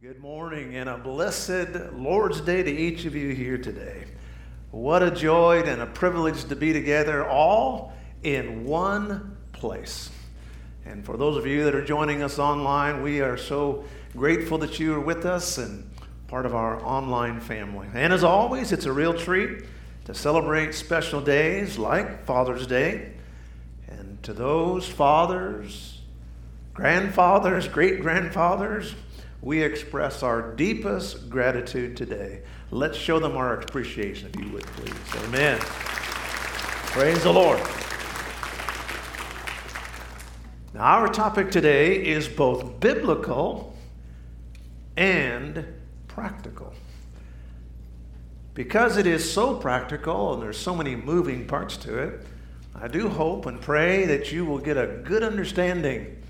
Good morning and a blessed Lord's Day to each of you here today. What a joy and a privilege to be together all in one place. And for those of you that are joining us online, we are so grateful that you are with us and part of our online family. And as always, it's a real treat to celebrate special days like Father's Day. And to those fathers, grandfathers, great grandfathers, we express our deepest gratitude today. Let's show them our appreciation, if you would, please. Amen. Praise the Lord. Now, our topic today is both biblical and practical. Because it is so practical and there's so many moving parts to it, I do hope and pray that you will get a good understanding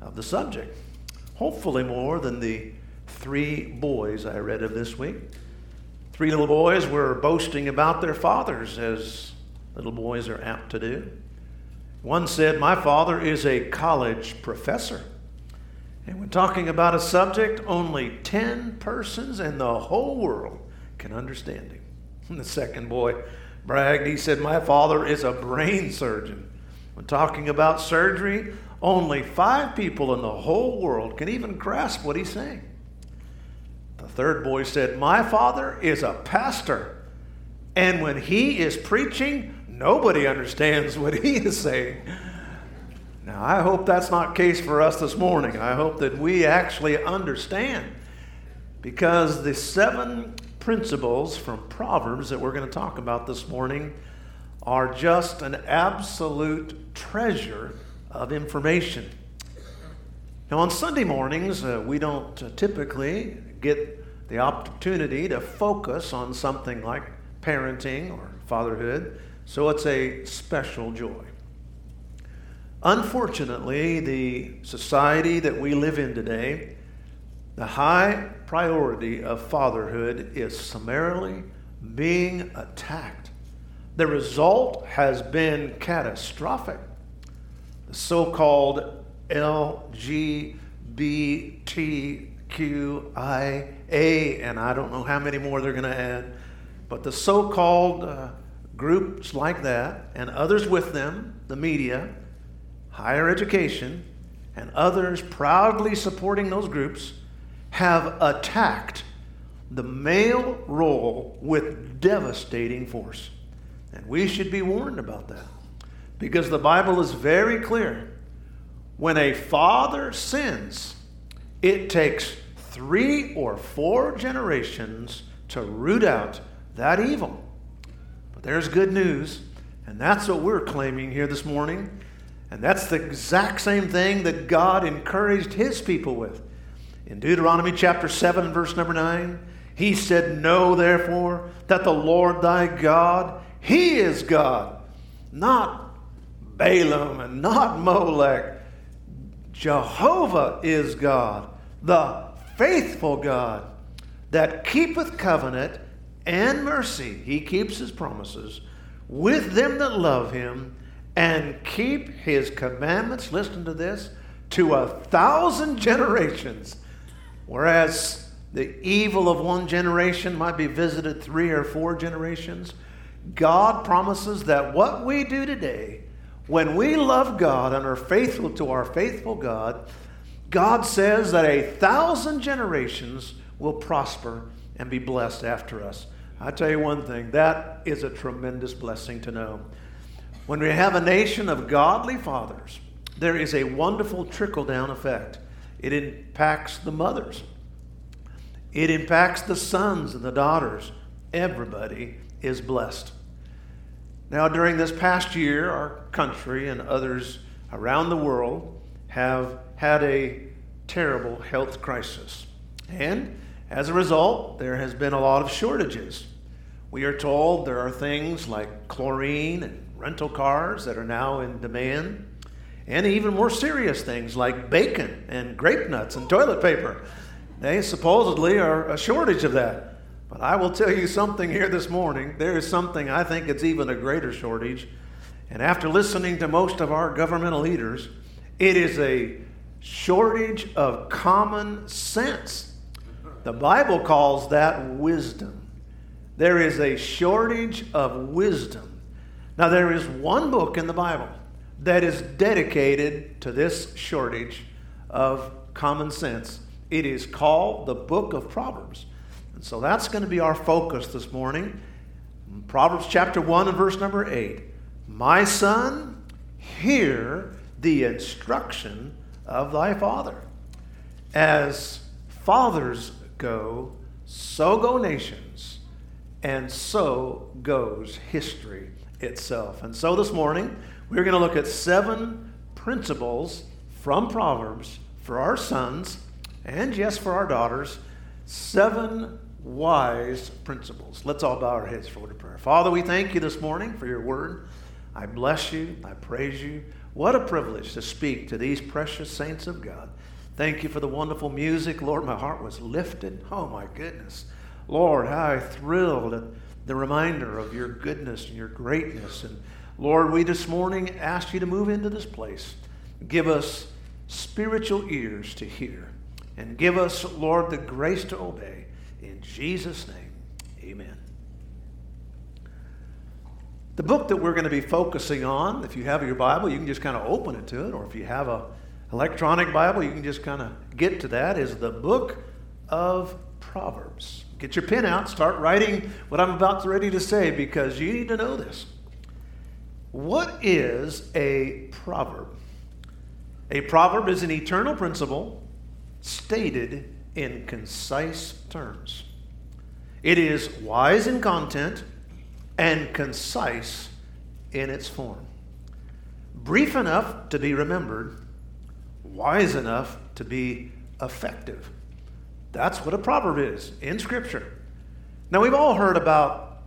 of the subject hopefully more than the three boys I read of this week. Three little boys were boasting about their fathers, as little boys are apt to do. One said, My father is a college professor. And when talking about a subject, only 10 persons in the whole world can understand him. And the second boy bragged, he said, My father is a brain surgeon. When talking about surgery, only five people in the whole world can even grasp what he's saying. The third boy said, My father is a pastor, and when he is preaching, nobody understands what he is saying. Now, I hope that's not case for us this morning. I hope that we actually understand because the seven principles from Proverbs that we're going to talk about this morning are just an absolute treasure of information. Now, on Sunday mornings, uh, we don't uh, typically get the opportunity to focus on something like parenting or fatherhood, so it's a special joy. Unfortunately, the society that we live in today, the high priority of fatherhood is summarily being attacked. The result has been catastrophic so called LGBTQIA, and I don't know how many more they're going to add, but the so called uh, groups like that, and others with them, the media, higher education, and others proudly supporting those groups, have attacked the male role with devastating force. And we should be warned about that. Because the Bible is very clear. When a father sins, it takes three or four generations to root out that evil. But there's good news, and that's what we're claiming here this morning. And that's the exact same thing that God encouraged his people with. In Deuteronomy chapter 7, verse number 9, he said, Know therefore that the Lord thy God, he is God, not Balaam and not Molech. Jehovah is God, the faithful God that keepeth covenant and mercy. He keeps his promises with them that love him and keep his commandments. Listen to this to a thousand generations. Whereas the evil of one generation might be visited three or four generations, God promises that what we do today when we love God and are faithful to our faithful God, God says that a thousand generations will prosper and be blessed after us. I tell you one thing, that is a tremendous blessing to know. When we have a nation of godly fathers, there is a wonderful trickle down effect. It impacts the mothers, it impacts the sons and the daughters. Everybody is blessed. Now, during this past year, our country and others around the world have had a terrible health crisis. And as a result, there has been a lot of shortages. We are told there are things like chlorine and rental cars that are now in demand, and even more serious things like bacon and grape nuts and toilet paper. They supposedly are a shortage of that. But I will tell you something here this morning. There is something I think it's even a greater shortage. And after listening to most of our governmental leaders, it is a shortage of common sense. The Bible calls that wisdom. There is a shortage of wisdom. Now, there is one book in the Bible that is dedicated to this shortage of common sense. It is called the book of Proverbs. And so that's going to be our focus this morning. Proverbs chapter 1 and verse number 8. My son, hear the instruction of thy father. As fathers go, so go nations, and so goes history itself. And so this morning, we're going to look at seven principles from Proverbs for our sons and, yes, for our daughters. Seven wise principles. Let's all bow our heads for a prayer. Father, we thank you this morning for your word. I bless you. I praise you. What a privilege to speak to these precious saints of God. Thank you for the wonderful music. Lord, my heart was lifted. Oh, my goodness. Lord, how I thrilled at the reminder of your goodness and your greatness. And Lord, we this morning ask you to move into this place. Give us spiritual ears to hear. And give us, Lord, the grace to obey. In Jesus' name, amen. The book that we're going to be focusing on, if you have your Bible, you can just kind of open it to it, or if you have a electronic Bible, you can just kind of get to that, is the book of Proverbs. Get your pen out, start writing what I'm about to ready to say because you need to know this. What is a proverb? A proverb is an eternal principle stated in concise terms. It is wise in content and concise in its form. Brief enough to be remembered, wise enough to be effective. That's what a proverb is in Scripture. Now, we've all heard about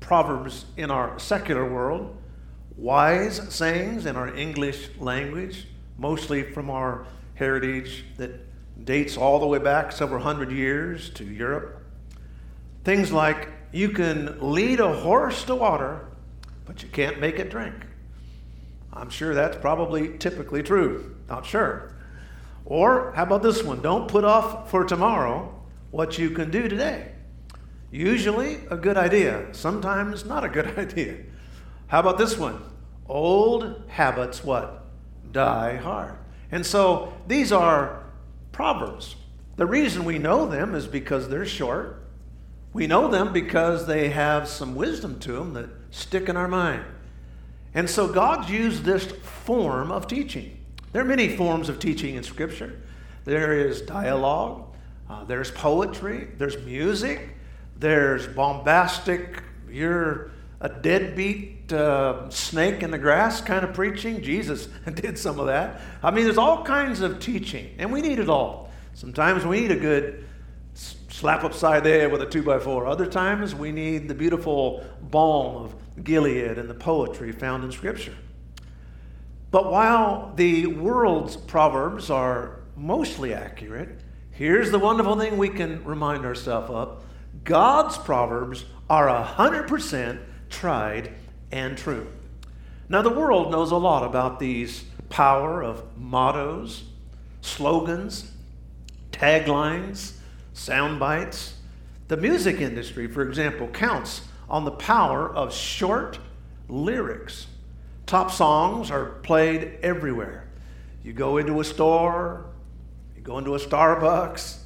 proverbs in our secular world, wise sayings in our English language, mostly from our heritage that dates all the way back several hundred years to Europe. Things like, you can lead a horse to water, but you can't make it drink. I'm sure that's probably typically true. Not sure. Or how about this one? Don't put off for tomorrow what you can do today. Usually a good idea, sometimes not a good idea. How about this one? Old habits what? Die hard. And so these are proverbs. The reason we know them is because they're short. We know them because they have some wisdom to them that stick in our mind. And so God used this form of teaching. There are many forms of teaching in Scripture. There is dialogue, uh, there's poetry, there's music, there's bombastic, you're a deadbeat uh, snake in the grass kind of preaching. Jesus did some of that. I mean, there's all kinds of teaching, and we need it all. Sometimes we need a good slap upside the head with a two by four. Other times we need the beautiful balm of Gilead and the poetry found in Scripture. But while the world's proverbs are mostly accurate, here's the wonderful thing we can remind ourselves of God's proverbs are 100% tried and true. Now, the world knows a lot about these power of mottos, slogans, taglines, sound bites. The music industry, for example, counts on the power of short lyrics. Top songs are played everywhere. You go into a store, you go into a Starbucks,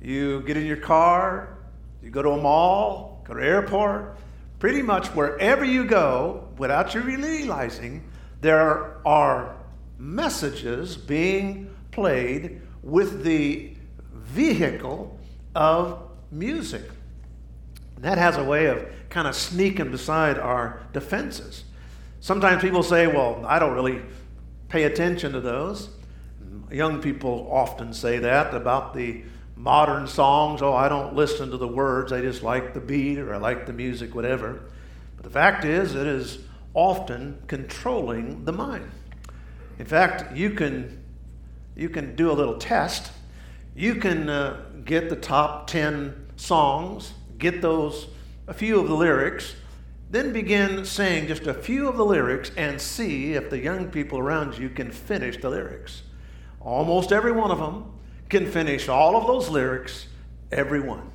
you get in your car, you go to a mall, go to an airport. Pretty much wherever you go, without you realizing, there are messages being played with the vehicle of music. And that has a way of kind of sneaking beside our defenses. Sometimes people say, well, I don't really pay attention to those. Young people often say that about the modern songs. Oh, I don't listen to the words, I just like the beat or I like the music, whatever. But the fact is, it is often controlling the mind. In fact, you can, you can do a little test. You can uh, get the top 10 songs, get those, a few of the lyrics, then begin saying just a few of the lyrics and see if the young people around you can finish the lyrics. Almost every one of them can finish all of those lyrics Everyone.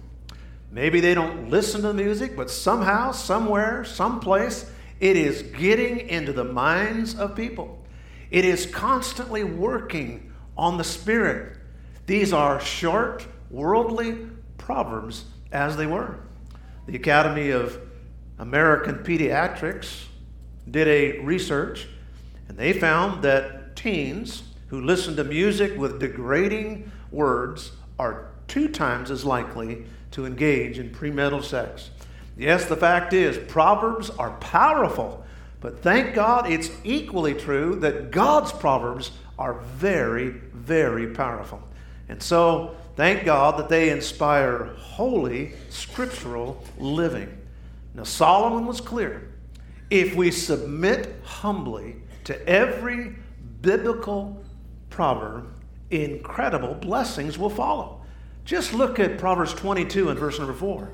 Maybe they don't listen to the music, but somehow, somewhere, someplace, it is getting into the minds of people. It is constantly working on the spirit. These are short, worldly proverbs as they were. The Academy of American Pediatrics did a research, and they found that teens who listen to music with degrading words are two times as likely to engage in premarital sex. Yes, the fact is, Proverbs are powerful, but thank God it's equally true that God's Proverbs are very, very powerful. And so, thank God that they inspire holy, scriptural living. Now, Solomon was clear. If we submit humbly to every biblical proverb, incredible blessings will follow. Just look at Proverbs 22 and verse number 4.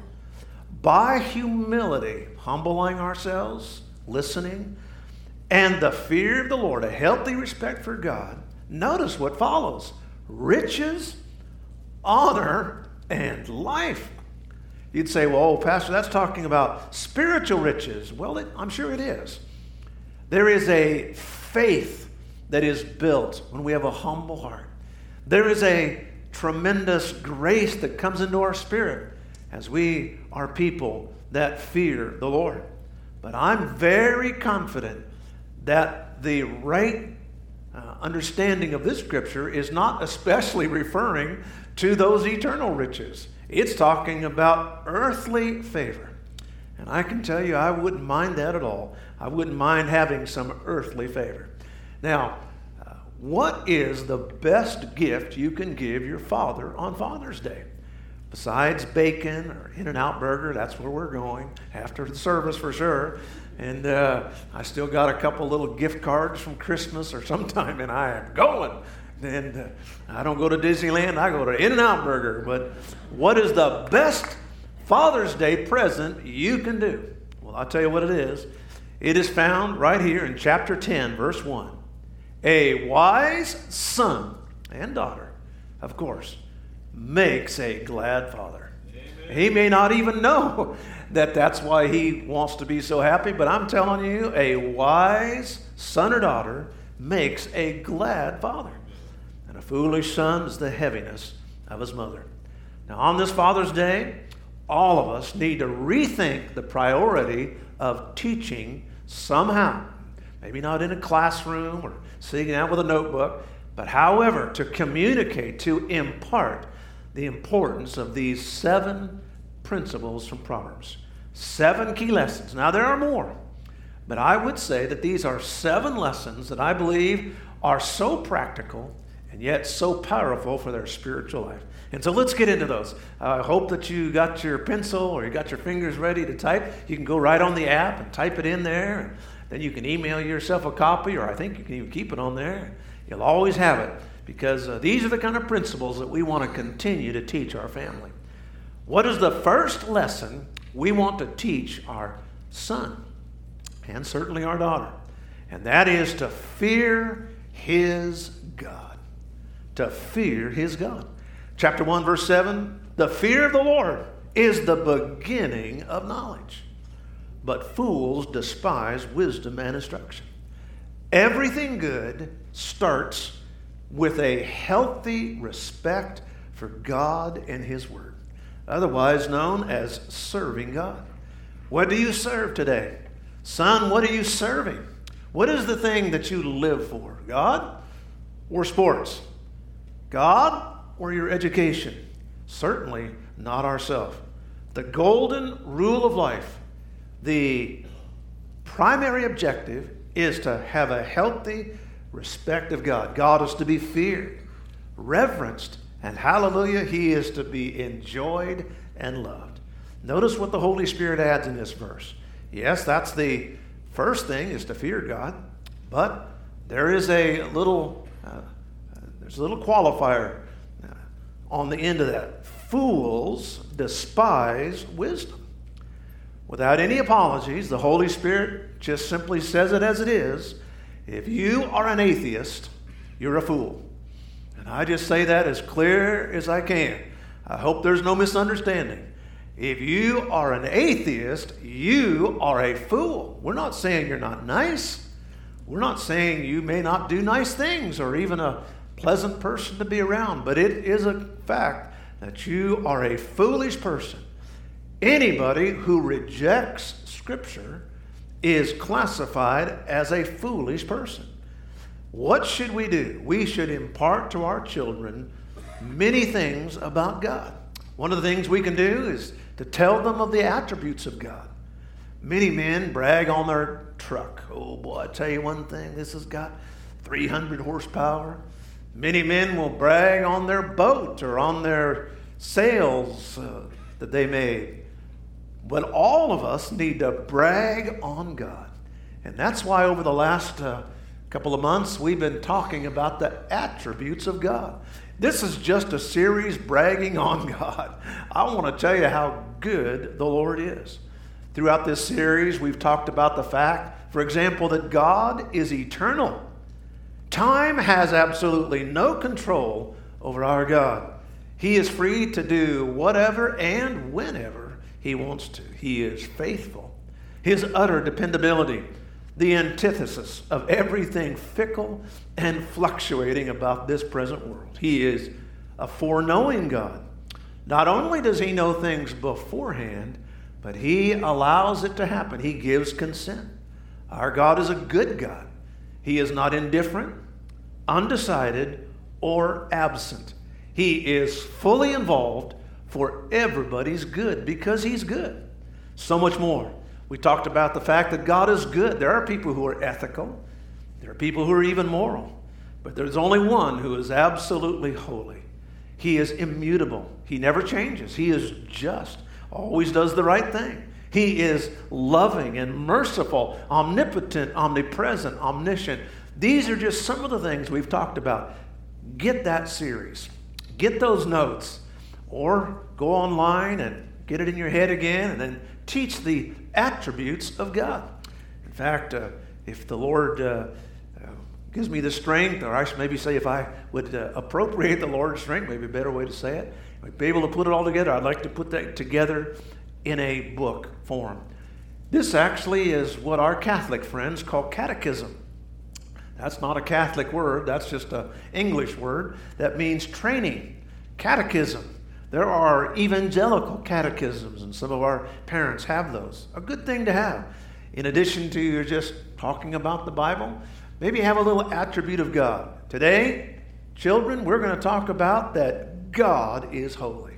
By humility, humbling ourselves, listening, and the fear of the Lord, a healthy respect for God, notice what follows riches, honor, and life. You'd say, well, oh, Pastor, that's talking about spiritual riches. Well, it, I'm sure it is. There is a faith that is built when we have a humble heart. There is a tremendous grace that comes into our spirit as we are people that fear the Lord. But I'm very confident that the right uh, understanding of this scripture is not especially referring to those eternal riches. It's talking about earthly favor. And I can tell you, I wouldn't mind that at all. I wouldn't mind having some earthly favor. Now, what is the best gift you can give your father on Father's Day? Besides bacon or In N Out Burger, that's where we're going after the service for sure. And uh, I still got a couple little gift cards from Christmas or sometime, and I am going. And uh, I don't go to Disneyland, I go to In N Out Burger. But what is the best Father's Day present you can do? Well, I'll tell you what it is. It is found right here in chapter 10, verse 1. A wise son and daughter, of course, makes a glad father. Amen. He may not even know that that's why he wants to be so happy, but I'm telling you, a wise son or daughter makes a glad father. And a foolish son is the heaviness of his mother. Now, on this Father's Day, all of us need to rethink the priority of teaching somehow. Maybe not in a classroom or sitting out with a notebook, but however, to communicate, to impart the importance of these seven principles from Proverbs. Seven key lessons. Now, there are more, but I would say that these are seven lessons that I believe are so practical and yet so powerful for their spiritual life. And so let's get into those. I hope that you got your pencil or you got your fingers ready to type. You can go right on the app and type it in there. Then you can email yourself a copy, or I think you can even keep it on there. You'll always have it because uh, these are the kind of principles that we want to continue to teach our family. What is the first lesson we want to teach our son and certainly our daughter? And that is to fear his God. To fear his God. Chapter 1, verse 7 The fear of the Lord is the beginning of knowledge but fools despise wisdom and instruction. Everything good starts with a healthy respect for God and His Word, otherwise known as serving God. What do you serve today? Son, what are you serving? What is the thing that you live for? God or sports? God or your education? Certainly not ourselves. The golden rule of life the primary objective is to have a healthy respect of God. God is to be feared, reverenced, and hallelujah, He is to be enjoyed and loved. Notice what the Holy Spirit adds in this verse. Yes, that's the first thing is to fear God, but there is a little uh, there's a little qualifier uh, on the end of that. Fools despise wisdom. Without any apologies, the Holy Spirit just simply says it as it is. If you are an atheist, you're a fool. And I just say that as clear as I can. I hope there's no misunderstanding. If you are an atheist, you are a fool. We're not saying you're not nice. We're not saying you may not do nice things or even a pleasant person to be around, but it is a fact that you are a foolish person. Anybody who rejects Scripture is classified as a foolish person. What should we do? We should impart to our children many things about God. One of the things we can do is to tell them of the attributes of God. Many men brag on their truck. Oh boy, I tell you one thing, this has got 300 horsepower. Many men will brag on their boat or on their sails uh, that they made. But all of us need to brag on God. And that's why over the last uh, couple of months we've been talking about the attributes of God. This is just a series bragging on God. I want to tell you how good the Lord is. Throughout this series, we've talked about the fact, for example, that God is eternal. Time has absolutely no control over our God. He is free to do whatever and whenever He wants to. He is faithful. His utter dependability, the antithesis of everything fickle and fluctuating about this present world. He is a foreknowing God. Not only does He know things beforehand, but He allows it to happen. He gives consent. Our God is a good God. He is not indifferent, undecided, or absent. He is fully involved for everybody's good because He's good. So much more. We talked about the fact that God is good. There are people who are ethical, there are people who are even moral, but there's only one who is absolutely holy. He is immutable, He never changes, He is just always does the right thing. He is loving and merciful, omnipotent, omnipresent, omniscient. These are just some of the things we've talked about. Get that series, get those notes, or go online and get it in your head again and then teach the attributes of God. In fact, uh, if the Lord uh, uh gives me the strength, or I should maybe say if I would uh, appropriate the Lord's strength, maybe a better way to say it, be able to put it all together. I'd like to put that together in a book form. This actually is what our Catholic friends call catechism. That's not a Catholic word, that's just an English word that means training. Catechism. There are evangelical catechisms, and some of our parents have those. A good thing to have. In addition to you're just talking about the Bible, maybe have a little attribute of God. Today, children, we're going to talk about that God is holy.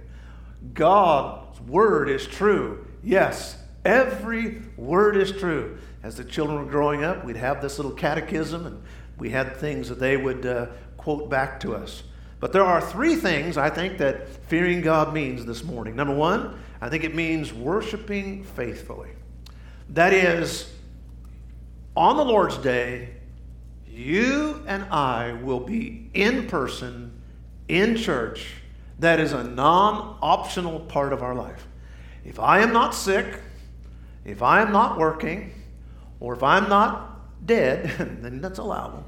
God's word is true. Yes, every word is true. As the children were growing up, we'd have this little catechism and we had things that they would uh, quote back to us. But there are three things I think that fearing God means this morning. Number one, I think it means worshiping faithfully. That is, on the Lord's day, you and I will be in person, in church, that is a non optional part of our life. If I am not sick, if I am not working, or if I'm not dead, then that's allowable.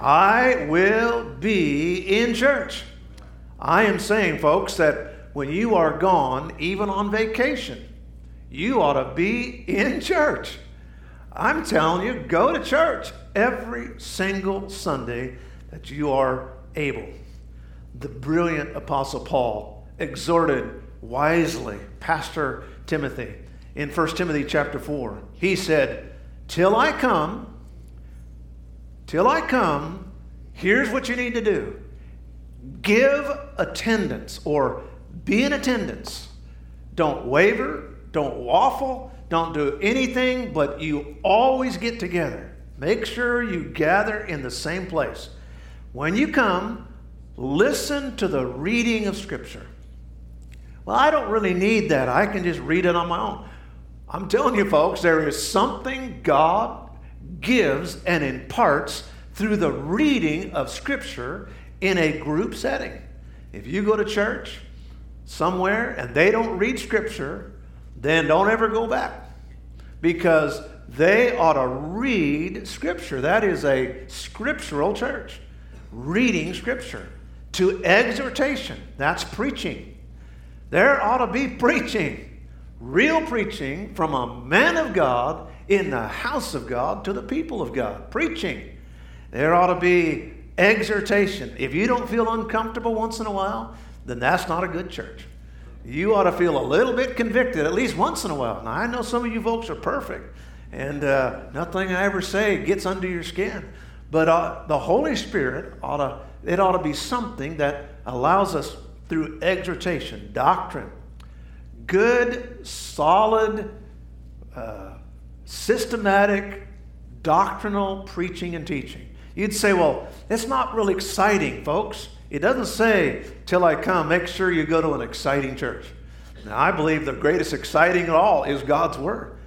I will be in church. I am saying, folks, that when you are gone, even on vacation, you ought to be in church. I'm telling you, go to church every single Sunday that you are able the brilliant Apostle Paul exhorted wisely Pastor Timothy in 1 Timothy chapter 4. He said, Till I come, till I come, here's what you need to do give attendance or be in attendance. Don't waver, don't waffle, don't do anything, but you always get together. Make sure you gather in the same place. When you come, Listen to the reading of Scripture. Well, I don't really need that. I can just read it on my own. I'm telling you, folks, there is something God gives and imparts through the reading of Scripture in a group setting. If you go to church somewhere and they don't read Scripture, then don't ever go back because they ought to read Scripture. That is a scriptural church, reading Scripture to exhortation. That's preaching. There ought to be preaching, real preaching from a man of God in the house of God to the people of God. Preaching. There ought to be exhortation. If you don't feel uncomfortable once in a while, then that's not a good church. You ought to feel a little bit convicted at least once in a while. Now, I know some of you folks are perfect, and uh, nothing I ever say gets under your skin. But uh, the Holy Spirit ought to, it ought to be something that allows us through exhortation, doctrine, good, solid, uh, systematic, doctrinal preaching and teaching. You'd say, well, it's not really exciting, folks. It doesn't say, till I come, make sure you go to an exciting church. Now, I believe the greatest exciting of all is God's Word.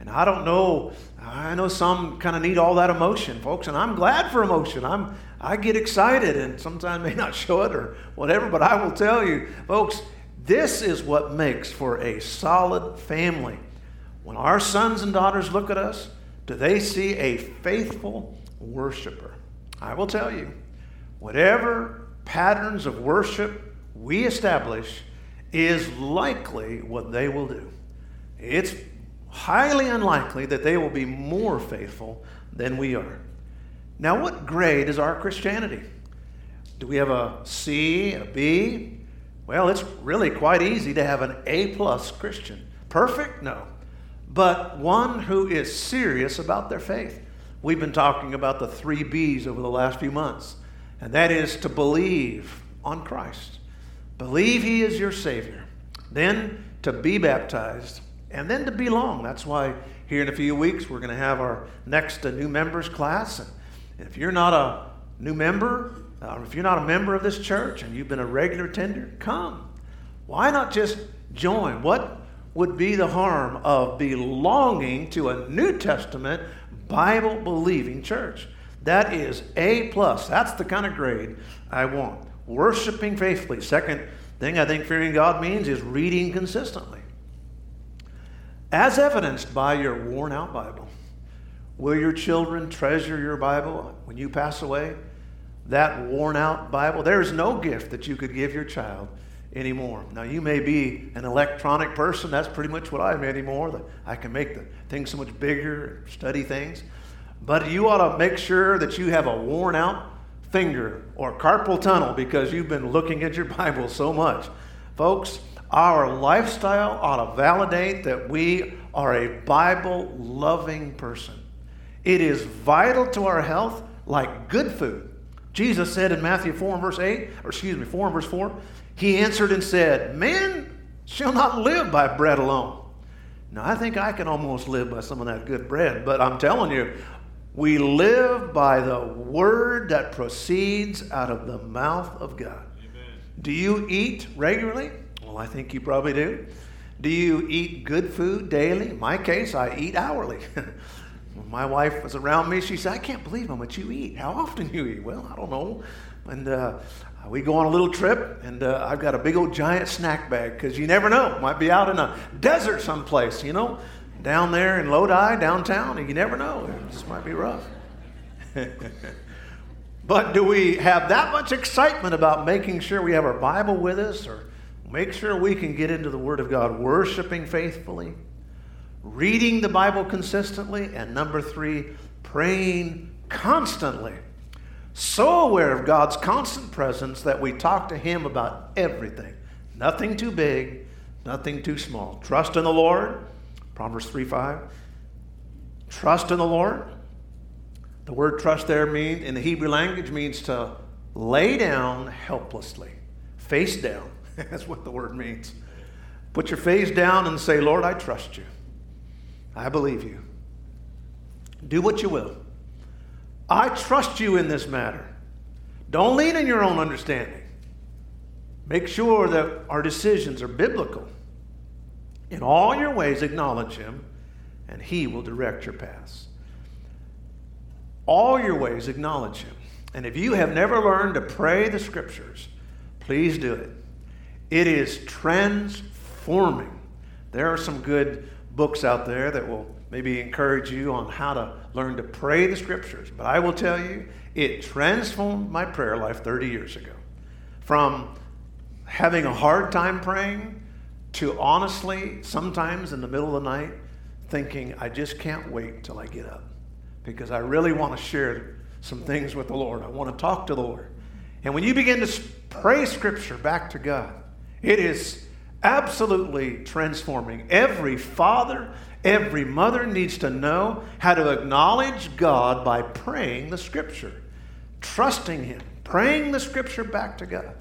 And I don't know, I know some kind of need all that emotion, folks, and I'm glad for emotion. I'm, I get excited and sometimes may not show it or whatever, but I will tell you, folks, this is what makes for a solid family. When our sons and daughters look at us, do they see a faithful worshiper? I will tell you, whatever patterns of worship we establish is likely what they will do. It's highly unlikely that they will be more faithful than we are. Now, what grade is our Christianity? Do we have a C, a B? Well, it's really quite easy to have an A plus Christian. Perfect? No. But one who is serious about their faith. We've been talking about the three B's over the last few months, and that is to believe on Christ. Believe He is your Savior. Then to be baptized, and then to belong. That's why here in a few weeks we're going to have our next uh, new members class. And if you're not a new member, uh, if you're not a member of this church and you've been a regular tender, come. Why not just join? What would be the harm of belonging to a New Testament Bible believing church? That is A plus. That's the kind of grade I want. Worshiping faithfully. Second thing I think fearing God means is reading consistently. As evidenced by your worn out Bible. Will your children treasure your Bible when you pass away? That worn out Bible? There is no gift that you could give your child anymore. Now, you may be an electronic person. That's pretty much what I am anymore. I can make the things so much bigger, study things. But you ought to make sure that you have a worn out finger or carpal tunnel because you've been looking at your Bible so much. Folks, our lifestyle ought to validate that we are a Bible loving person. It is vital to our health like good food. Jesus said in Matthew 4 and verse 8, or excuse me, 4 and verse 4, he answered and said, Man shall not live by bread alone. Now, I think I can almost live by some of that good bread, but I'm telling you, we live by the word that proceeds out of the mouth of God. Amen. Do you eat regularly? Well, I think you probably do. Do you eat good food daily? In my case, I eat hourly. when my wife was around me, she said, I can't believe how much you eat. How often you eat? Well, I don't know. And uh, we go on a little trip, and uh, I've got a big old giant snack bag because you never know. Might be out in a desert someplace, you know, down there in Lodi, downtown, and you never know. It just might be rough. but do we have that much excitement about making sure we have our Bible with us or Make sure we can get into the Word of God, worshiping faithfully, reading the Bible consistently, and number three, praying constantly. So aware of God's constant presence that we talk to Him about everything. Nothing too big, nothing too small. Trust in the Lord, Proverbs 3 5. Trust in the Lord. The word trust there means, in the Hebrew language means to lay down helplessly, face down. That's what the word means. Put your face down and say, Lord, I trust you. I believe you. Do what you will. I trust you in this matter. Don't lean in your own understanding. Make sure that our decisions are biblical. In all your ways, acknowledge Him, and He will direct your paths. All your ways, acknowledge Him. And if you have never learned to pray the Scriptures, please do it. It is transforming. There are some good books out there that will maybe encourage you on how to learn to pray the scriptures. But I will tell you, it transformed my prayer life 30 years ago. From having a hard time praying to honestly, sometimes in the middle of the night, thinking, I just can't wait till I get up because I really want to share some things with the Lord. I want to talk to the Lord. And when you begin to pray scripture back to God, it is absolutely transforming. Every father, every mother needs to know how to acknowledge God by praying the scripture, trusting Him, praying the scripture back to God.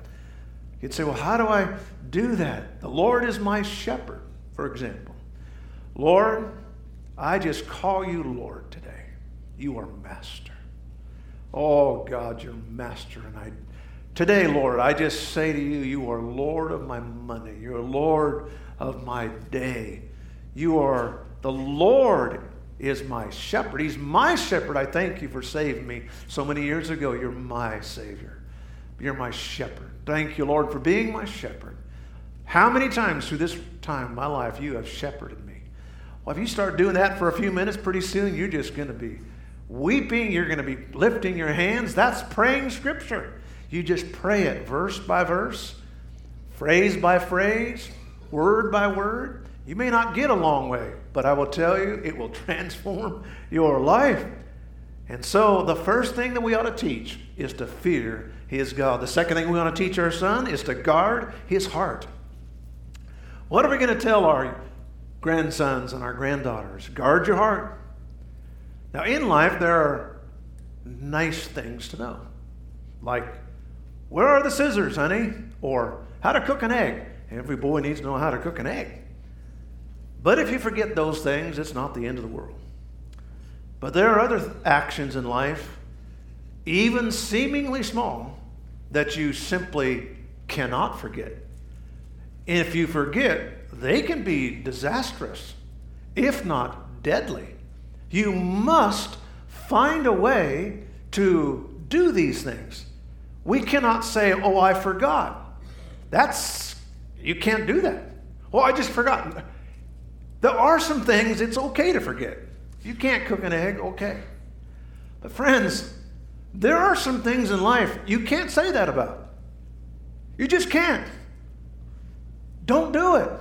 You'd say, well, how do I do that? The Lord is my shepherd, for example. Lord, I just call you Lord today. You are master. Oh, God, you're master. And I, today, Lord, I just say to you, you are Lord of my money. You're Lord of my day. You are the Lord is my shepherd. He's my shepherd. I thank you for saving me so many years ago. You're my Savior. You're my shepherd. Thank you, Lord, for being my shepherd. How many times through this time in my life you have shepherded me? Well, if you start doing that for a few minutes, pretty soon you're just going to be weeping. You're going to be lifting your hands. That's praying Scripture. You just pray it verse by verse, phrase by phrase, word by word. You may not get a long way, but I will tell you, it will transform your life. And so, the first thing that we ought to teach is to fear His God. The second thing we want to teach our son is to guard his heart. What are we going to tell our grandsons and our granddaughters? Guard your heart. Now, in life, there are nice things to know, like, where are the scissors, honey? Or how to cook an egg. Every boy needs to know how to cook an egg. But if you forget those things, it's not the end of the world. But there are other actions in life, even seemingly small, that you simply cannot forget. If you forget, they can be disastrous, if not deadly. You must find a way to do these things. We cannot say, Oh, I forgot. That's, you can't do that. Oh, I just forgot. There are some things it's okay to forget. You can't cook an egg, okay. But, friends, there are some things in life you can't say that about. You just can't. Don't do it.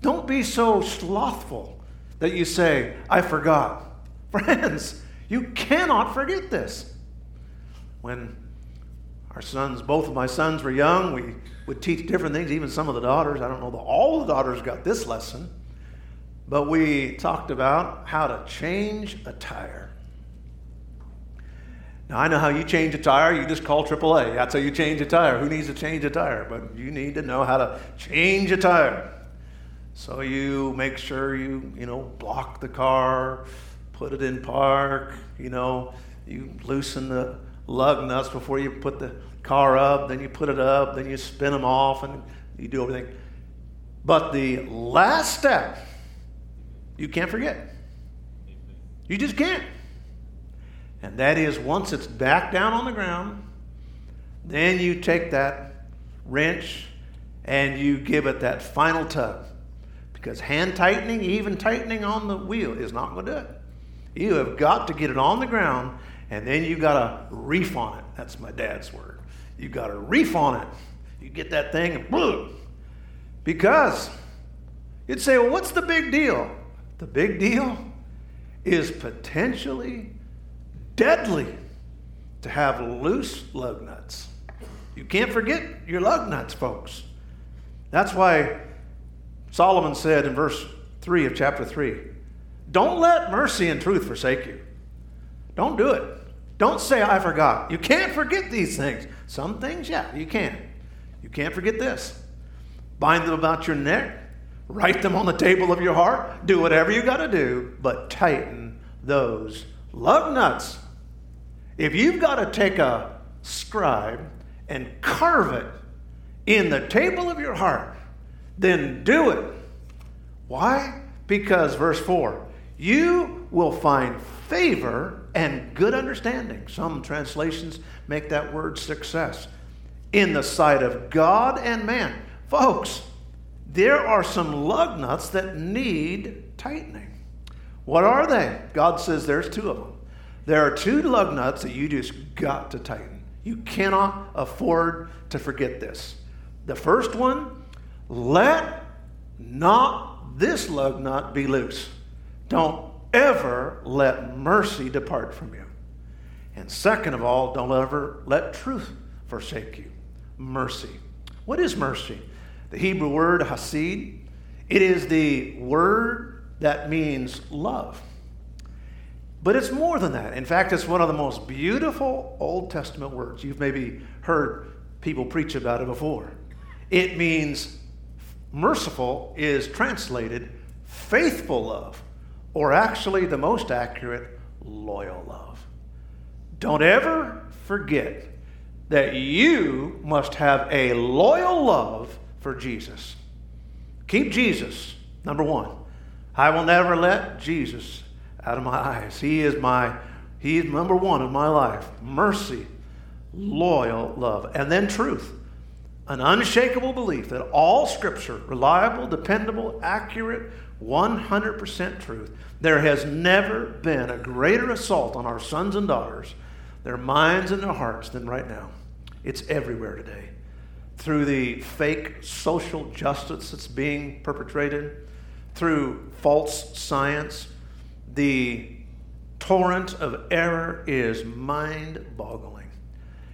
Don't be so slothful that you say, I forgot. Friends, you cannot forget this. When our sons, both of my sons were young, we would teach different things, even some of the daughters. I don't know that all the daughters got this lesson. But we talked about how to change a tire. Now, I know how you change a tire. You just call AAA. That's how you change a tire. Who needs to change a tire? But you need to know how to change a tire. So you make sure you, you know, block the car, put it in park, you know, you loosen the lug nuts before you put the car up, then you put it up, then you spin them off, and you do everything. But the last step, you can't forget. You just can't. And that is once it's back down on the ground, then you take that wrench and you give it that final tug. Because hand tightening, even tightening on the wheel, is not going to do it. You have got to get it on the ground and then you got to reef on it. That's my dad's word. You got to reef on it. You get that thing and boom. Because you'd say, well, what's the big deal? The big deal is potentially deadly to have loose lug nuts. You can't forget your lug nuts, folks. That's why Solomon said in verse 3 of chapter 3 Don't let mercy and truth forsake you. Don't do it. Don't say, I forgot. You can't forget these things. Some things, yeah, you can. You can't forget this. Bind them about your neck, write them on the table of your heart, do whatever you got to do, but tighten those lug nuts. If you've got to take a scribe and carve it in the table of your heart, then do it. Why? Because, verse 4, you will find favor and good understanding. Some translations make that word success in the sight of God and man. Folks, there are some lug nuts that need tightening. What are they? God says there's two of them. There are two lug nuts that you just got to tighten. You cannot afford to forget this. The first one, let not this lug nut be loose. Don't ever let mercy depart from you. And second of all, don't ever let truth forsake you. Mercy. What is mercy? The Hebrew word hesed. It is the word that means love. But it's more than that. In fact, it's one of the most beautiful Old Testament words. You've maybe heard people preach about it before. It means merciful is translated faithful love, or actually, the most accurate, loyal love. Don't ever forget that you must have a loyal love for Jesus. Keep Jesus, number one. I will never let Jesus out of my eyes. He is my, he is number one in my life. Mercy, loyal love, and then truth. An unshakable belief that all scripture, reliable, dependable, accurate, 100% truth. There has never been a greater assault on our sons and daughters, their minds and their hearts, than right now. It's everywhere today. Through the fake social justice that's being perpetrated, through false science, the torrent of error is mind boggling.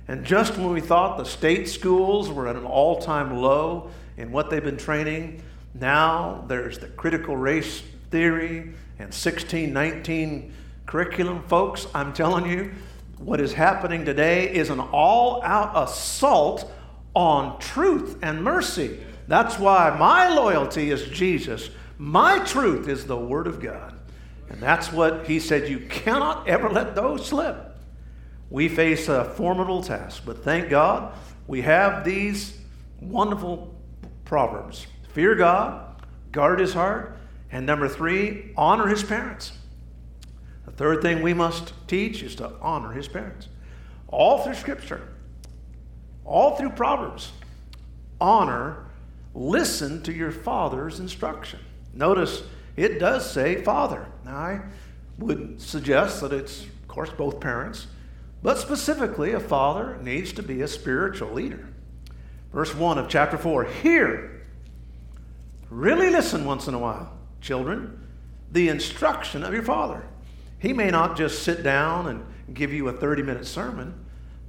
And just when we thought the state schools were at an all time low in what they've been training, now there's the critical race theory and 1619 curriculum. Folks, I'm telling you, what is happening today is an all out assault on truth and mercy. That's why my loyalty is Jesus. My truth is the Word of God. And that's what he said you cannot ever let those slip. We face a formidable task, but thank God we have these wonderful proverbs fear God, guard his heart, and number three, honor his parents. The third thing we must teach is to honor his parents. All through Scripture, all through Proverbs, honor, listen to your father's instruction. Notice it does say father. Now, I would suggest that it's, of course, both parents, but specifically, a father needs to be a spiritual leader. Verse 1 of chapter 4 Hear, really listen once in a while, children, the instruction of your father. He may not just sit down and give you a 30 minute sermon,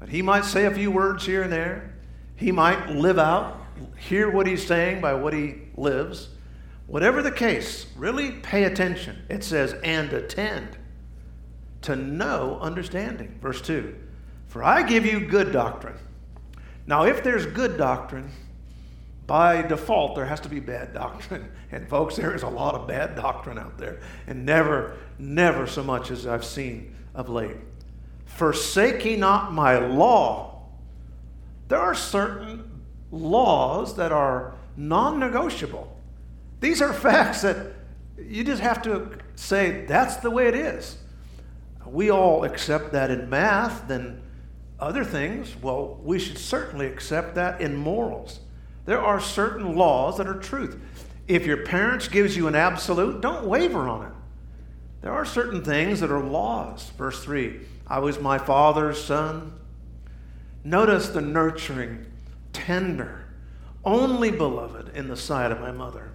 but he might say a few words here and there. He might live out, hear what he's saying by what he lives. Whatever the case, really pay attention. It says, and attend to know understanding. Verse 2 For I give you good doctrine. Now, if there's good doctrine, by default, there has to be bad doctrine. And, folks, there is a lot of bad doctrine out there, and never, never so much as I've seen of late. Forsake ye not my law. There are certain laws that are non negotiable. These are facts that you just have to say, that's the way it is. We all accept that in math, then other things, well, we should certainly accept that in morals. There are certain laws that are truth. If your parents gives you an absolute, don't waver on it. There are certain things that are laws. Verse 3 I was my father's son. Notice the nurturing, tender, only beloved in the sight of my mother.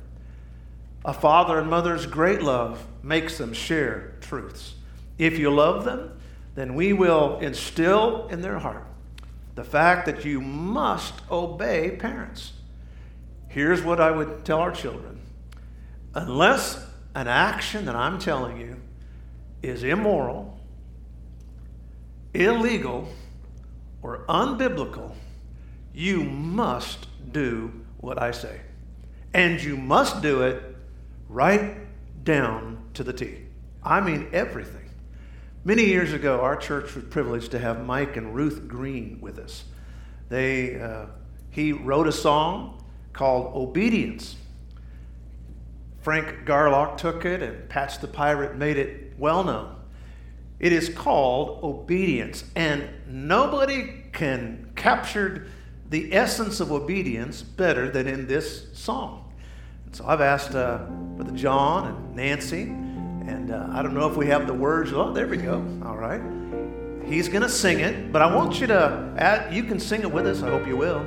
A father and mother's great love makes them share truths. If you love them, then we will instill in their heart the fact that you must obey parents. Here's what I would tell our children unless an action that I'm telling you is immoral, illegal, or unbiblical, you must do what I say. And you must do it right down to the T. I mean, everything. Many years ago, our church was privileged to have Mike and Ruth Green with us. They, uh, he wrote a song called Obedience. Frank Garlock took it, and Patch the Pirate made it well known. It is called Obedience, and nobody can capture the essence of obedience better than in this song. So I've asked uh, Brother John and Nancy, and uh, I don't know if we have the words. Oh, there we go. All right. He's going to sing it, but I want you to, add, you can sing it with us. I hope you will.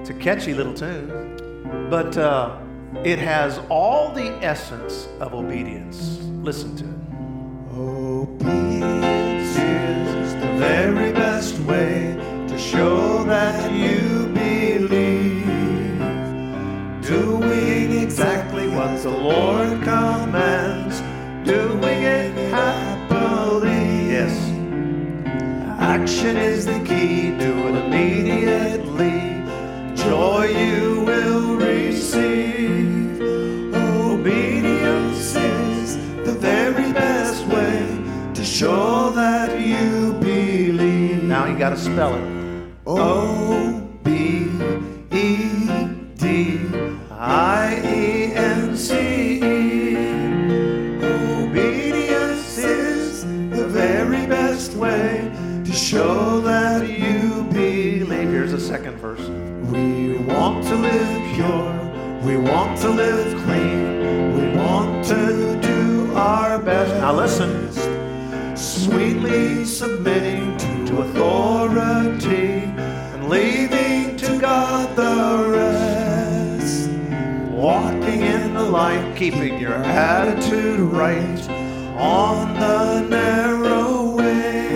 It's a catchy little tune. but uh, it has all the essence of obedience. Listen to it. Obedience is the very best way to show that you believe. Doing exactly what the Lord commands, doing it happily. Yes. Action is the key, do it immediately. Joy you will receive. Show that you believe. Now you got to spell it. O Keeping your attitude right on the narrow way.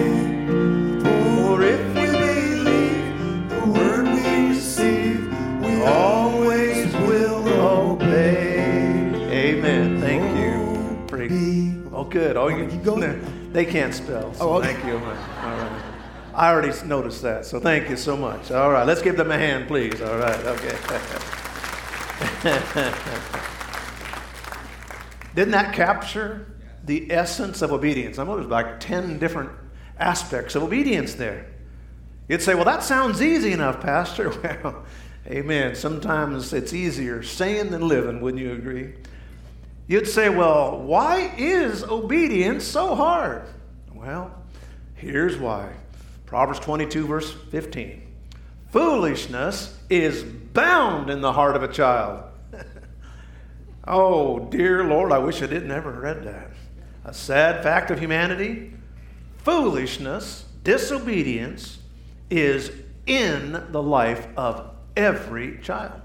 For if we believe the word we receive, we always will obey. Amen. Thank oh, you. Pretty. Oh, good. Oh, you, oh, keep going? They can't spell. So Oh, okay. Thank you. All right. I already noticed that. So thank you so much. All right. Let's give them a hand, please. All right. Okay. Didn't that capture the essence of obedience? I know there's like 10 different aspects of obedience there. You'd say, well, that sounds easy enough, Pastor. Well, amen. Sometimes it's easier saying than living, wouldn't you agree? You'd say, well, why is obedience so hard? Well, here's why Proverbs 22, verse 15. Foolishness is bound in the heart of a child. Oh, dear Lord, I wish I didn't ever read that. A sad fact of humanity foolishness, disobedience, is in the life of every child.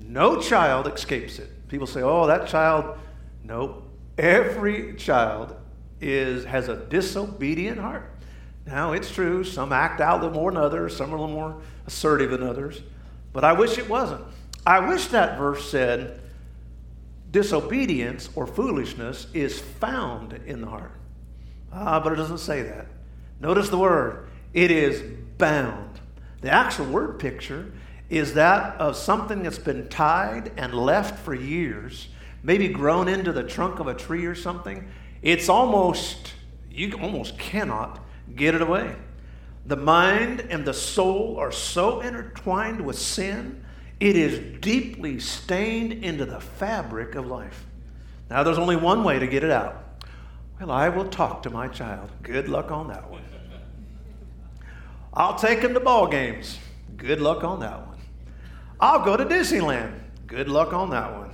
No child escapes it. People say, oh, that child. Nope. Every child is, has a disobedient heart. Now, it's true, some act out a little more than others, some are a little more assertive than others, but I wish it wasn't. I wish that verse said, disobedience or foolishness is found in the heart. Ah, but it doesn't say that. Notice the word, it is bound. The actual word picture is that of something that's been tied and left for years, maybe grown into the trunk of a tree or something. It's almost, you almost cannot get it away. The mind and the soul are so intertwined with sin, it is deeply stained into the fabric of life. Now, there's only one way to get it out. Well, I will talk to my child. Good luck on that one. I'll take him to ball games. Good luck on that one. I'll go to Disneyland. Good luck on that one.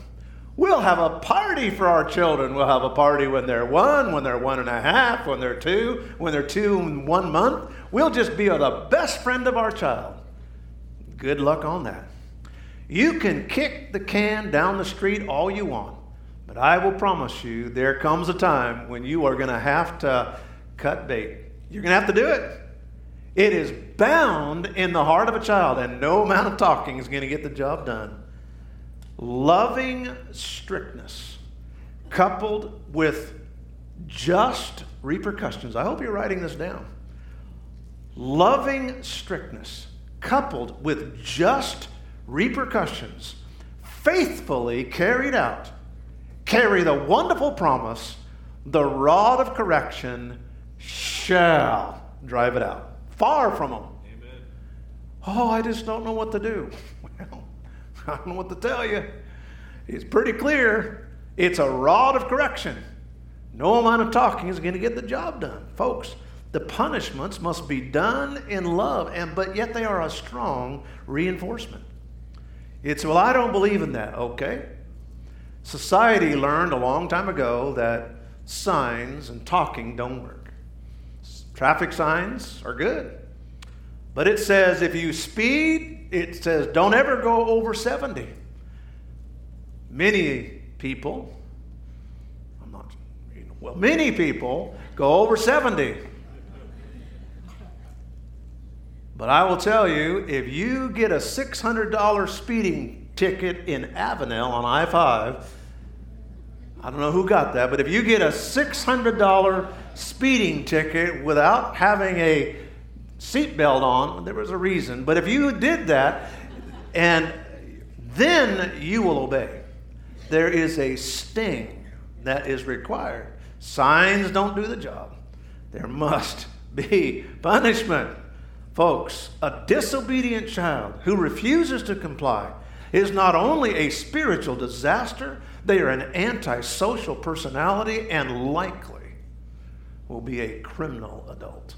We'll have a party for our children. We'll have a party when they're one, when they're one and a half, when they're two, when they're two and one month. We'll just be the best friend of our child. Good luck on that. You can kick the can down the street all you want, but I will promise you there comes a time when you are going to have to cut bait. You're going to have to do it. It is bound in the heart of a child, and no amount of talking is going to get the job done. Loving strictness coupled with just repercussions. I hope you're writing this down. Loving strictness coupled with just repercussions, faithfully carried out, carry the wonderful promise the rod of correction shall drive it out. Far from them. Amen. Oh, I just don't know what to do. Well, I don't know what to tell you. It's pretty clear. It's a rod of correction. No amount of talking is going to get the job done. Folks, the punishments must be done in love, and but yet they are a strong reinforcement. It's, well, I don't believe in that. Okay. Society learned a long time ago that signs and talking don't work. Traffic signs are good. But it says if you speed, it says don't ever go over 70. Many people, I'm not, well, many people go over 70. But I will tell you, if you get a $600 speeding ticket in Avenel on I 5, I don't know who got that, but if you get a $600 speeding ticket without having a seatbelt on, there was a reason. But if you did that, and then you will obey, there is a sting that is required. Signs don't do the job, there must be punishment. Folks, a disobedient child who refuses to comply is not only a spiritual disaster, they are an antisocial personality and likely will be a criminal adult.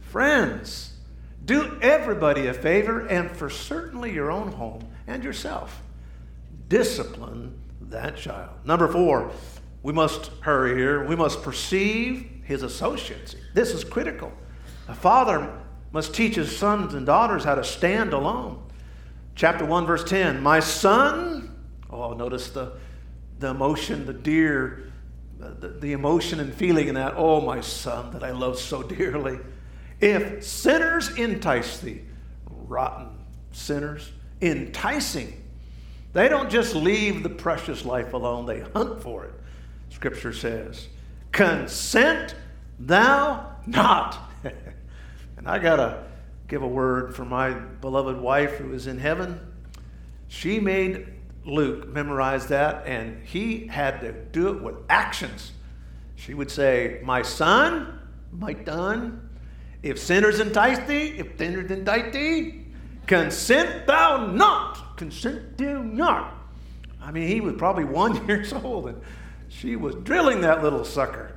Friends, do everybody a favor and for certainly your own home and yourself. Discipline that child. Number four, we must hurry here. We must perceive his associates. This is critical. A father must teach his sons and daughters how to stand alone. Chapter 1, verse 10 My son, oh, notice the, the emotion, the dear, the, the emotion and feeling in that, oh, my son that I love so dearly. If sinners entice thee, rotten sinners, enticing, they don't just leave the precious life alone, they hunt for it. Scripture says, Consent thou not. And I got to give a word for my beloved wife who is in heaven. She made Luke memorize that, and he had to do it with actions. She would say, My son, my son, if sinners entice thee, if sinners entice thee, consent thou not. Consent thou not. I mean, he was probably one years old, and she was drilling that little sucker.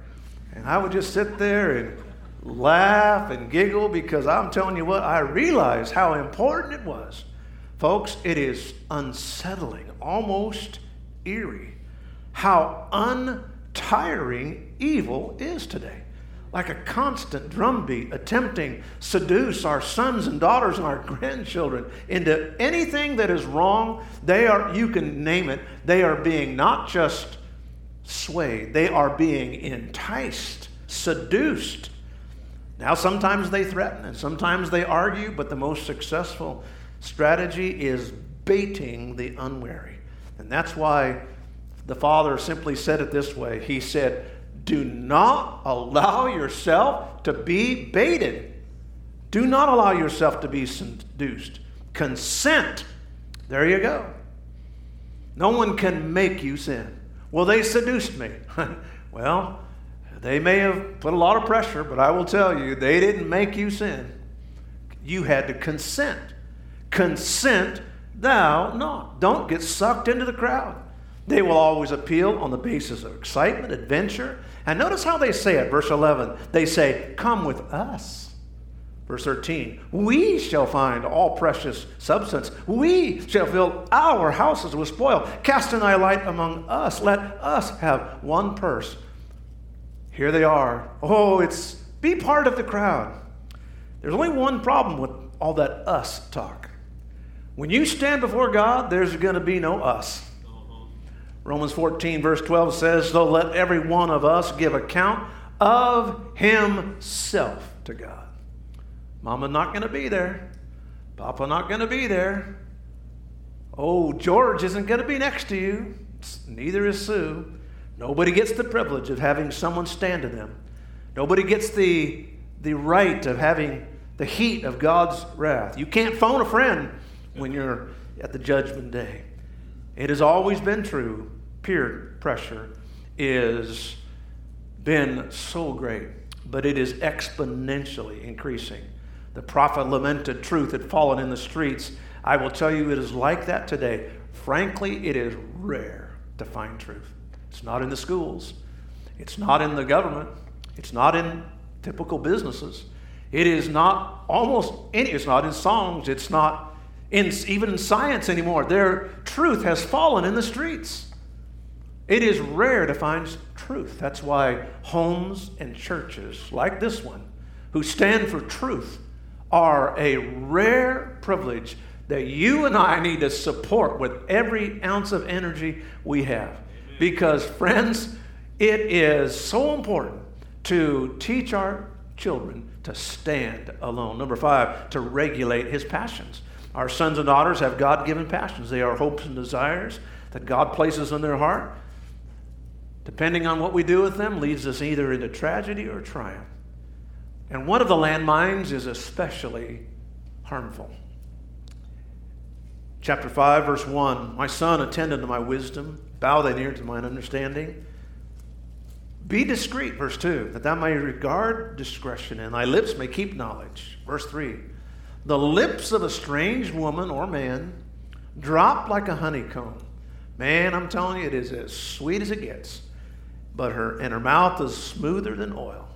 And I would just sit there and laugh and giggle because I'm telling you what, I realized how important it was. Folks, it is unsettling, almost eerie, how untiring evil is today. Like a constant drumbeat attempting to seduce our sons and daughters and our grandchildren into anything that is wrong. They are, you can name it, they are being not just swayed, they are being enticed, seduced now, sometimes they threaten and sometimes they argue, but the most successful strategy is baiting the unwary. And that's why the Father simply said it this way He said, Do not allow yourself to be baited. Do not allow yourself to be seduced. Consent. There you go. No one can make you sin. Well, they seduced me. well, they may have put a lot of pressure, but I will tell you, they didn't make you sin. You had to consent. Consent thou not. Don't get sucked into the crowd. They will always appeal on the basis of excitement, adventure. And notice how they say it. Verse 11, they say, Come with us. Verse 13, we shall find all precious substance. We shall fill our houses with spoil. Cast an eye light among us. Let us have one purse here they are. Oh, it's be part of the crowd. There's only one problem with all that us talk. When you stand before God, there's going to be no us. Romans 14, verse 12 says, So let every one of us give account of himself to God. Mama not going to be there. Papa not going to be there. Oh, George isn't going to be next to you. Neither is Sue. Nobody gets the privilege of having someone stand to them. Nobody gets the, the right of having the heat of God's wrath. You can't phone a friend when you're at the judgment day. It has always been true. Peer pressure is been so great, but it is exponentially increasing. The prophet lamented truth had fallen in the streets. I will tell you, it is like that today. Frankly, it is rare to find truth. It's not in the schools. It's not in the government. It's not in typical businesses. It is not almost any, it's not in songs. It's not in, even in science anymore. Their truth has fallen in the streets. It is rare to find truth. That's why homes and churches like this one, who stand for truth, are a rare privilege that you and I need to support with every ounce of energy we have. Because, friends, it is so important to teach our children to stand alone. Number five, to regulate his passions. Our sons and daughters have God given passions. They are hopes and desires that God places in their heart. Depending on what we do with them, leads us either into tragedy or triumph. And one of the landmines is especially harmful. Chapter 5, verse 1 My son, attend unto my wisdom, bow thine ear to mine understanding. Be discreet, verse 2, that thou may regard discretion, and thy lips may keep knowledge. Verse 3 The lips of a strange woman or man drop like a honeycomb. Man, I'm telling you, it is as sweet as it gets. But her and her mouth is smoother than oil.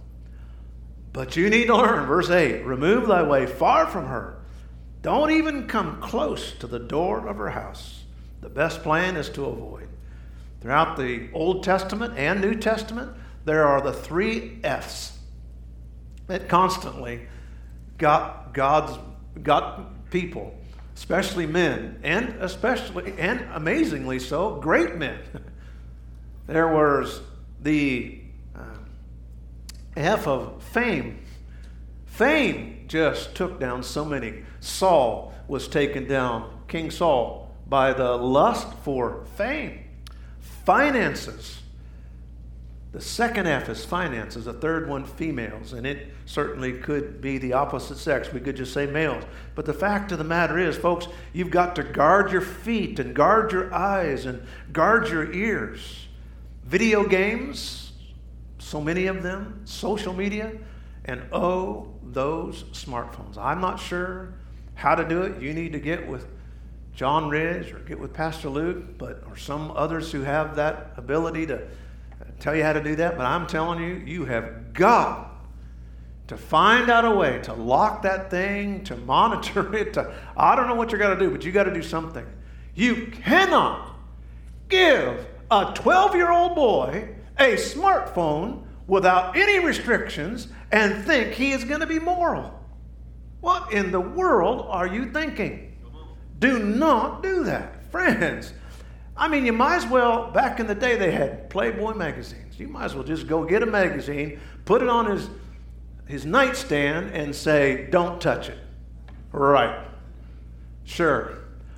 But you need to learn, verse 8 remove thy way far from her. Don't even come close to the door of her house. The best plan is to avoid. Throughout the Old Testament and New Testament, there are the three F's that constantly got God's got people, especially men, and especially and amazingly so, great men. there was the uh, F of fame. Fame just took down so many. Saul was taken down, King Saul, by the lust for fame. Finances. The second F is finances, the third one, females, and it certainly could be the opposite sex. We could just say males. But the fact of the matter is, folks, you've got to guard your feet and guard your eyes and guard your ears. Video games, so many of them, social media, and oh, those smartphones. I'm not sure how to do it. You need to get with John Ridge or get with Pastor Luke, but or some others who have that ability to tell you how to do that. But I'm telling you, you have got to find out a way to lock that thing, to monitor it. To, I don't know what you're going to do, but you got to do something. You cannot give a 12 year old boy a smartphone without any restrictions and think he is going to be moral. What in the world are you thinking? Do not do that. Friends, I mean, you might as well, back in the day, they had Playboy magazines. You might as well just go get a magazine, put it on his, his nightstand, and say, don't touch it. Right. Sure.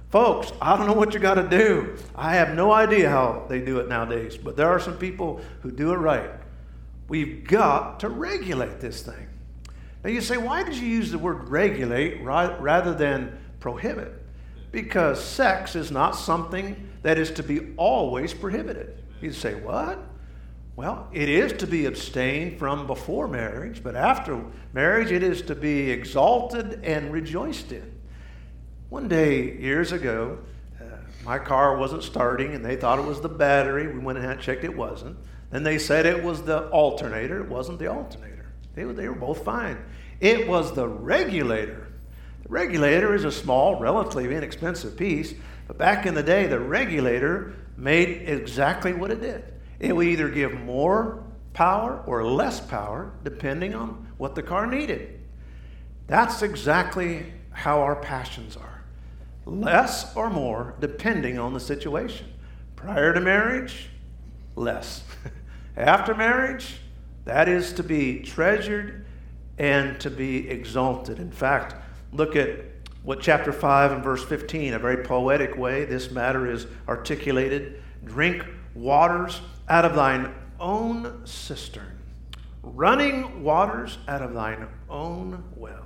Folks, I don't know what you got to do. I have no idea how they do it nowadays, but there are some people who do it right. We've got to regulate this thing. Now you say, why did you use the word regulate rather than prohibit? because sex is not something that is to be always prohibited. You say, What? Well, it is to be abstained from before marriage, but after marriage, it is to be exalted and rejoiced in. One day, years ago, uh, my car wasn't starting and they thought it was the battery. We went and checked, it wasn't. Then they said it was the alternator. It wasn't the alternator. They were, they were both fine. It was the regulator the regulator is a small, relatively inexpensive piece, but back in the day, the regulator made exactly what it did. It would either give more power or less power, depending on what the car needed. That's exactly how our passions are less or more, depending on the situation. Prior to marriage, less. After marriage, that is to be treasured and to be exalted. In fact, look at what chapter 5 and verse 15, a very poetic way, this matter is articulated. Drink waters out of thine own cistern, running waters out of thine own well.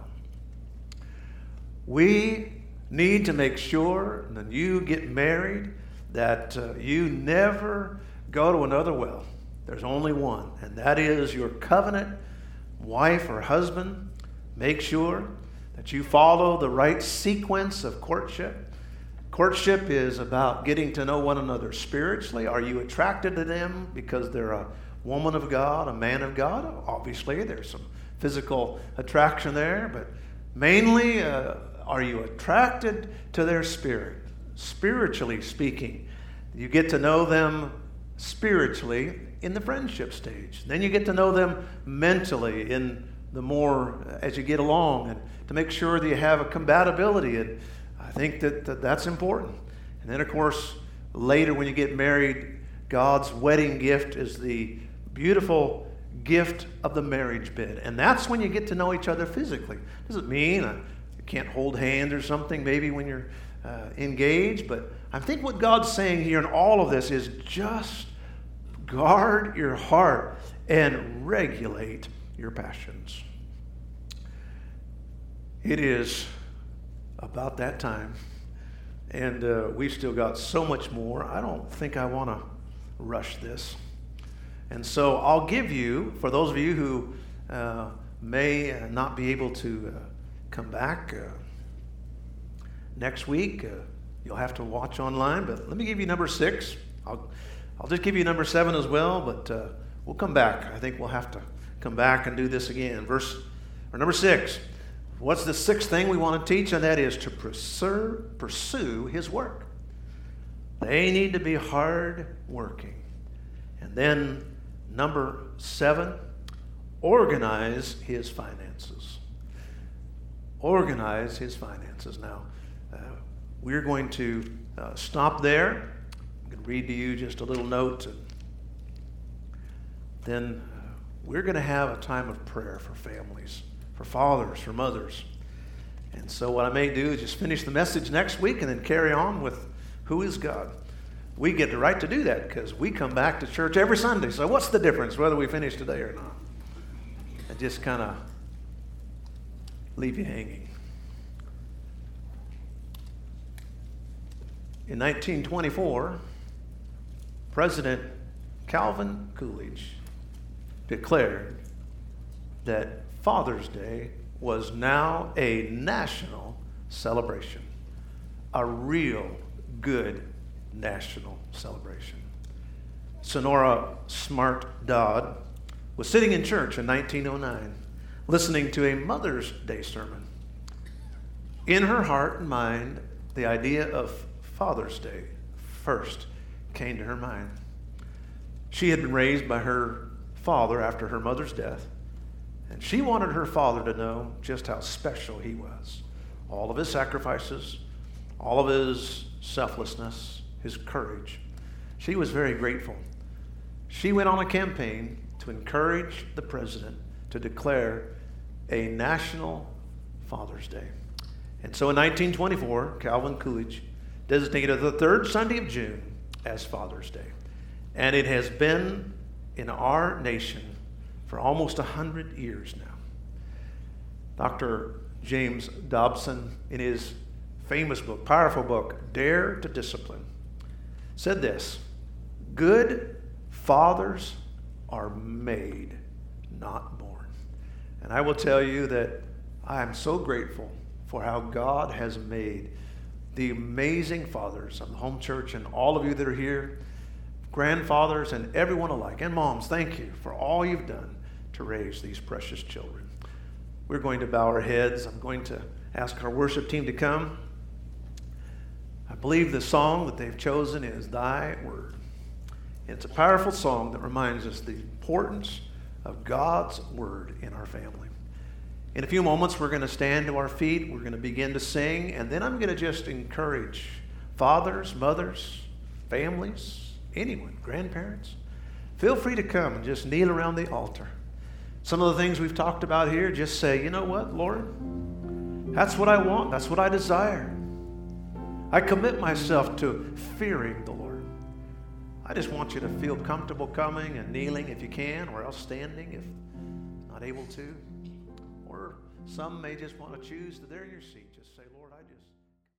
We need to make sure when you get married that uh, you never go to another well. There's only one, and that is your covenant wife or husband. Make sure that you follow the right sequence of courtship. Courtship is about getting to know one another spiritually. Are you attracted to them because they're a woman of God, a man of God? Obviously, there's some physical attraction there, but mainly, uh, are you attracted to their spirit? Spiritually speaking, you get to know them spiritually in the friendship stage. Then you get to know them mentally in the more as you get along and to make sure that you have a compatibility. And I think that, that that's important. And then, of course, later when you get married, God's wedding gift is the beautiful gift of the marriage bed. And that's when you get to know each other physically. Doesn't mean uh, you can't hold hands or something, maybe when you're uh, engaged, but I think what God's saying here in all of this is just guard your heart and regulate your passions. It is about that time, and uh, we've still got so much more. I don't think I want to rush this. And so I'll give you, for those of you who uh, may not be able to uh, come back uh, next week, uh, you'll have to watch online. But let me give you number six. I'll, I'll just give you number seven as well, but uh, we'll come back. I think we'll have to come back and do this again. Verse or number six. What's the sixth thing we want to teach? And that is to pursue, pursue his work. They need to be hard working. And then number seven, organize his finances. Organize his finances. Now, uh, we're going to uh, stop there. Going to read to you just a little note. And then we're going to have a time of prayer for families, for fathers, for mothers. And so, what I may do is just finish the message next week and then carry on with who is God. We get the right to do that because we come back to church every Sunday. So, what's the difference whether we finish today or not? I just kind of leave you hanging. In 1924, President Calvin Coolidge declared that Father's Day was now a national celebration, a real good national celebration. Sonora Smart Dodd was sitting in church in 1909 listening to a Mother's Day sermon. In her heart and mind, the idea of Father's Day first came to her mind. She had been raised by her father after her mother's death, and she wanted her father to know just how special he was. All of his sacrifices, all of his selflessness, his courage. She was very grateful. She went on a campaign to encourage the president to declare a national Father's Day. And so in 1924, Calvin Coolidge designated the third Sunday of June as Father's Day. And it has been in our nation for almost 100 years now. Dr. James Dobson, in his famous book, powerful book, Dare to Discipline, said this Good fathers are made, not born. And I will tell you that I am so grateful for how God has made the amazing fathers of the home church and all of you that are here, grandfathers and everyone alike, and moms, thank you for all you've done to raise these precious children. We're going to bow our heads. I'm going to ask our worship team to come. I believe the song that they've chosen is Thy Word. It's a powerful song that reminds us the importance of God's Word in our family. In a few moments, we're going to stand to our feet. We're going to begin to sing, and then I'm going to just encourage fathers, mothers, families, anyone, grandparents. Feel free to come and just kneel around the altar. Some of the things we've talked about here, just say, you know what, Lord? That's what I want. That's what I desire. I commit myself to fearing the Lord. I just want you to feel comfortable coming and kneeling if you can, or else standing if not able to. Or some may just want to choose that they're in your seat.